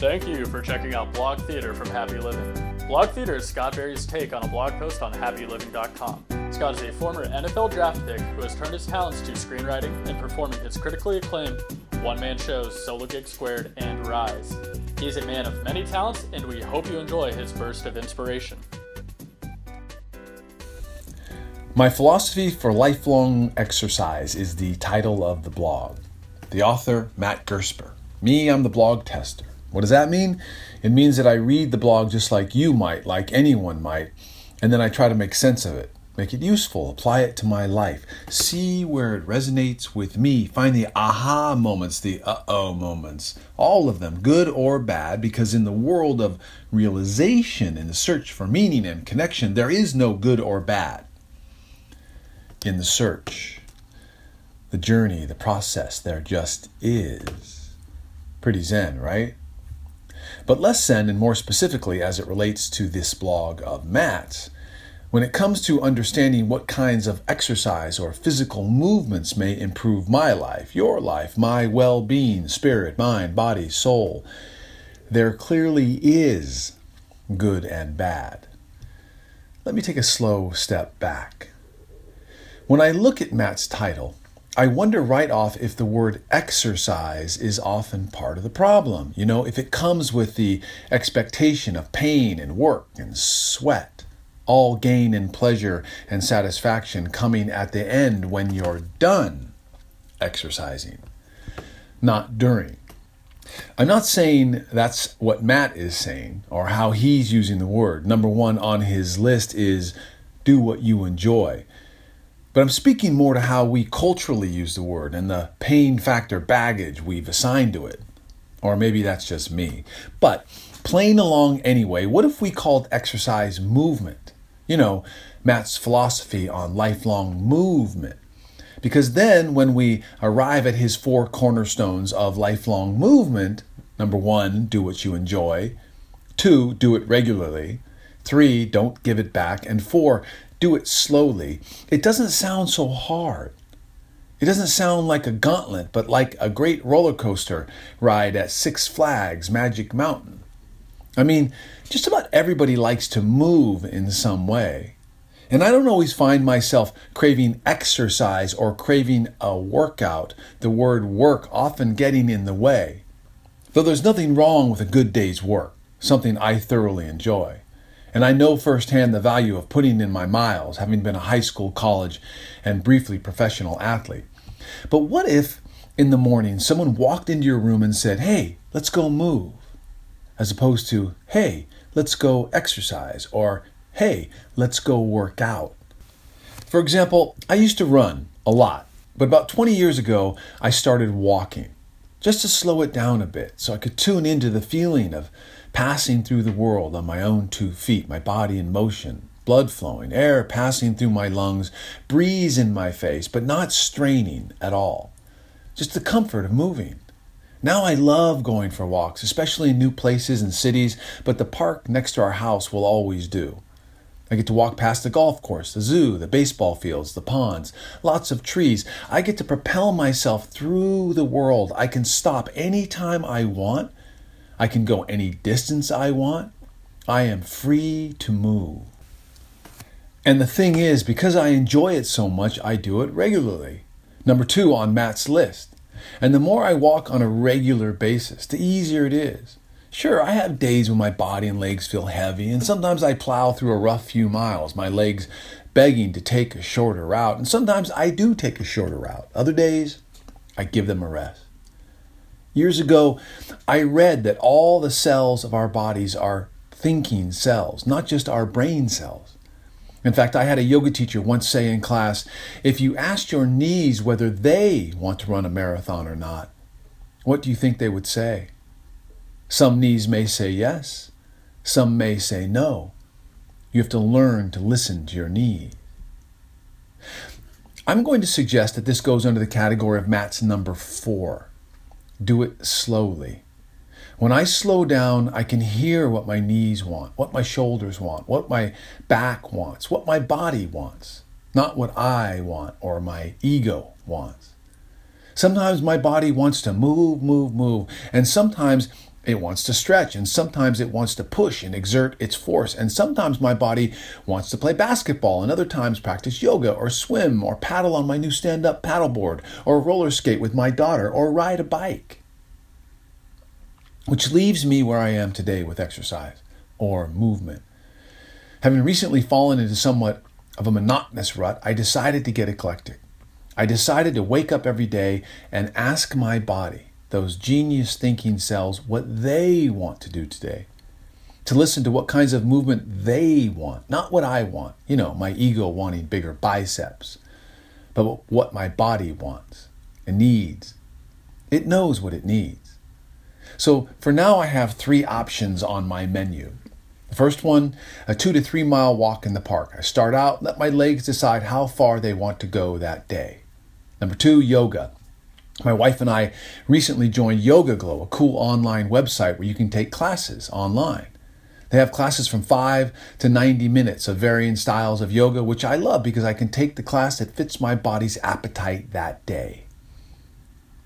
Thank you for checking out Blog Theater from Happy Living. Blog Theater is Scott Berry's take on a blog post on happyliving.com. Scott is a former NFL draft pick who has turned his talents to screenwriting and performing his critically acclaimed one man shows Solo Gig Squared and Rise. He is a man of many talents, and we hope you enjoy his burst of inspiration. My philosophy for lifelong exercise is the title of the blog. The author, Matt Gersper. Me, I'm the blog tester. What does that mean? It means that I read the blog just like you might, like anyone might, and then I try to make sense of it, make it useful, apply it to my life, see where it resonates with me, find the aha moments, the uh oh moments, all of them, good or bad, because in the world of realization, in the search for meaning and connection, there is no good or bad in the search, the journey, the process, there just is. Pretty zen, right? But less zen, and more specifically as it relates to this blog of Matt's, when it comes to understanding what kinds of exercise or physical movements may improve my life, your life, my well being, spirit, mind, body, soul, there clearly is good and bad. Let me take a slow step back. When I look at Matt's title, I wonder right off if the word exercise is often part of the problem. You know, if it comes with the expectation of pain and work and sweat, all gain and pleasure and satisfaction coming at the end when you're done exercising, not during. I'm not saying that's what Matt is saying or how he's using the word. Number one on his list is do what you enjoy. But I'm speaking more to how we culturally use the word and the pain factor baggage we've assigned to it. Or maybe that's just me. But playing along anyway, what if we called exercise movement? You know, Matt's philosophy on lifelong movement. Because then, when we arrive at his four cornerstones of lifelong movement number one, do what you enjoy, two, do it regularly, three, don't give it back, and four, do it slowly, it doesn't sound so hard. It doesn't sound like a gauntlet, but like a great roller coaster ride at Six Flags Magic Mountain. I mean, just about everybody likes to move in some way. And I don't always find myself craving exercise or craving a workout, the word work often getting in the way. Though there's nothing wrong with a good day's work, something I thoroughly enjoy. And I know firsthand the value of putting in my miles, having been a high school, college, and briefly professional athlete. But what if in the morning someone walked into your room and said, Hey, let's go move? As opposed to, Hey, let's go exercise, or Hey, let's go work out. For example, I used to run a lot, but about 20 years ago, I started walking just to slow it down a bit so I could tune into the feeling of passing through the world on my own two feet, my body in motion, blood flowing, air passing through my lungs, breeze in my face, but not straining at all. Just the comfort of moving. Now I love going for walks, especially in new places and cities, but the park next to our house will always do. I get to walk past the golf course, the zoo, the baseball fields, the ponds, lots of trees. I get to propel myself through the world. I can stop anytime I want I can go any distance I want. I am free to move. And the thing is, because I enjoy it so much, I do it regularly. Number two on Matt's list. And the more I walk on a regular basis, the easier it is. Sure, I have days when my body and legs feel heavy, and sometimes I plow through a rough few miles, my legs begging to take a shorter route, and sometimes I do take a shorter route. Other days, I give them a rest. Years ago, I read that all the cells of our bodies are thinking cells, not just our brain cells. In fact, I had a yoga teacher once say in class if you asked your knees whether they want to run a marathon or not, what do you think they would say? Some knees may say yes, some may say no. You have to learn to listen to your knees. I'm going to suggest that this goes under the category of Matt's number four do it slowly. When I slow down, I can hear what my knees want, what my shoulders want, what my back wants, what my body wants, not what I want or my ego wants. Sometimes my body wants to move, move, move, and sometimes It wants to stretch, and sometimes it wants to push and exert its force. And sometimes my body wants to play basketball, and other times practice yoga or swim or paddle on my new stand up paddleboard or roller skate with my daughter or ride a bike. Which leaves me where I am today with exercise or movement. Having recently fallen into somewhat of a monotonous rut, I decided to get eclectic. I decided to wake up every day and ask my body, those genius thinking cells what they want to do today. To listen to what kinds of movement they want, not what I want, you know, my ego wanting bigger biceps, but what my body wants and needs. It knows what it needs. So for now, I have three options on my menu. The first one, a two to three mile walk in the park. I start out, let my legs decide how far they want to go that day. Number two, yoga. My wife and I recently joined YogaGlo, a cool online website where you can take classes online. They have classes from 5 to 90 minutes of varying styles of yoga, which I love because I can take the class that fits my body's appetite that day.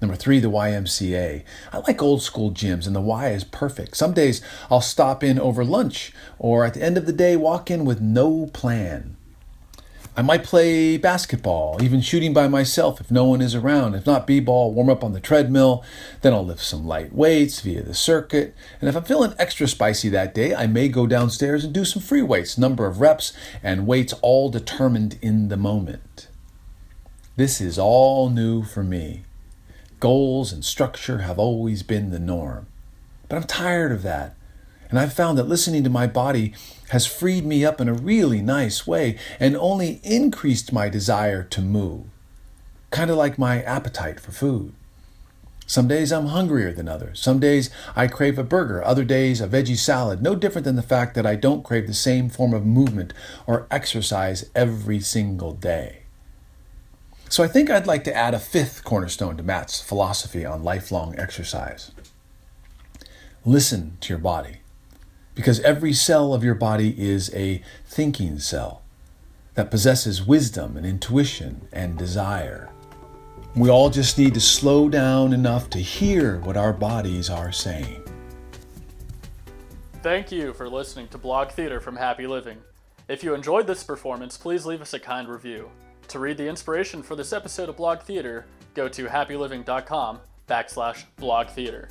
Number three, the YMCA. I like old school gyms, and the Y is perfect. Some days I'll stop in over lunch, or at the end of the day, walk in with no plan. I might play basketball, even shooting by myself if no one is around. If not b-ball, warm up on the treadmill. Then I'll lift some light weights via the circuit. And if I'm feeling extra spicy that day, I may go downstairs and do some free weights, number of reps and weights all determined in the moment. This is all new for me. Goals and structure have always been the norm. But I'm tired of that. And I've found that listening to my body has freed me up in a really nice way and only increased my desire to move, kind of like my appetite for food. Some days I'm hungrier than others. Some days I crave a burger, other days a veggie salad, no different than the fact that I don't crave the same form of movement or exercise every single day. So I think I'd like to add a fifth cornerstone to Matt's philosophy on lifelong exercise. Listen to your body because every cell of your body is a thinking cell that possesses wisdom and intuition and desire. We all just need to slow down enough to hear what our bodies are saying. Thank you for listening to Blog Theater from Happy Living. If you enjoyed this performance, please leave us a kind review. To read the inspiration for this episode of Blog Theater, go to happyliving.com backslash blog theater.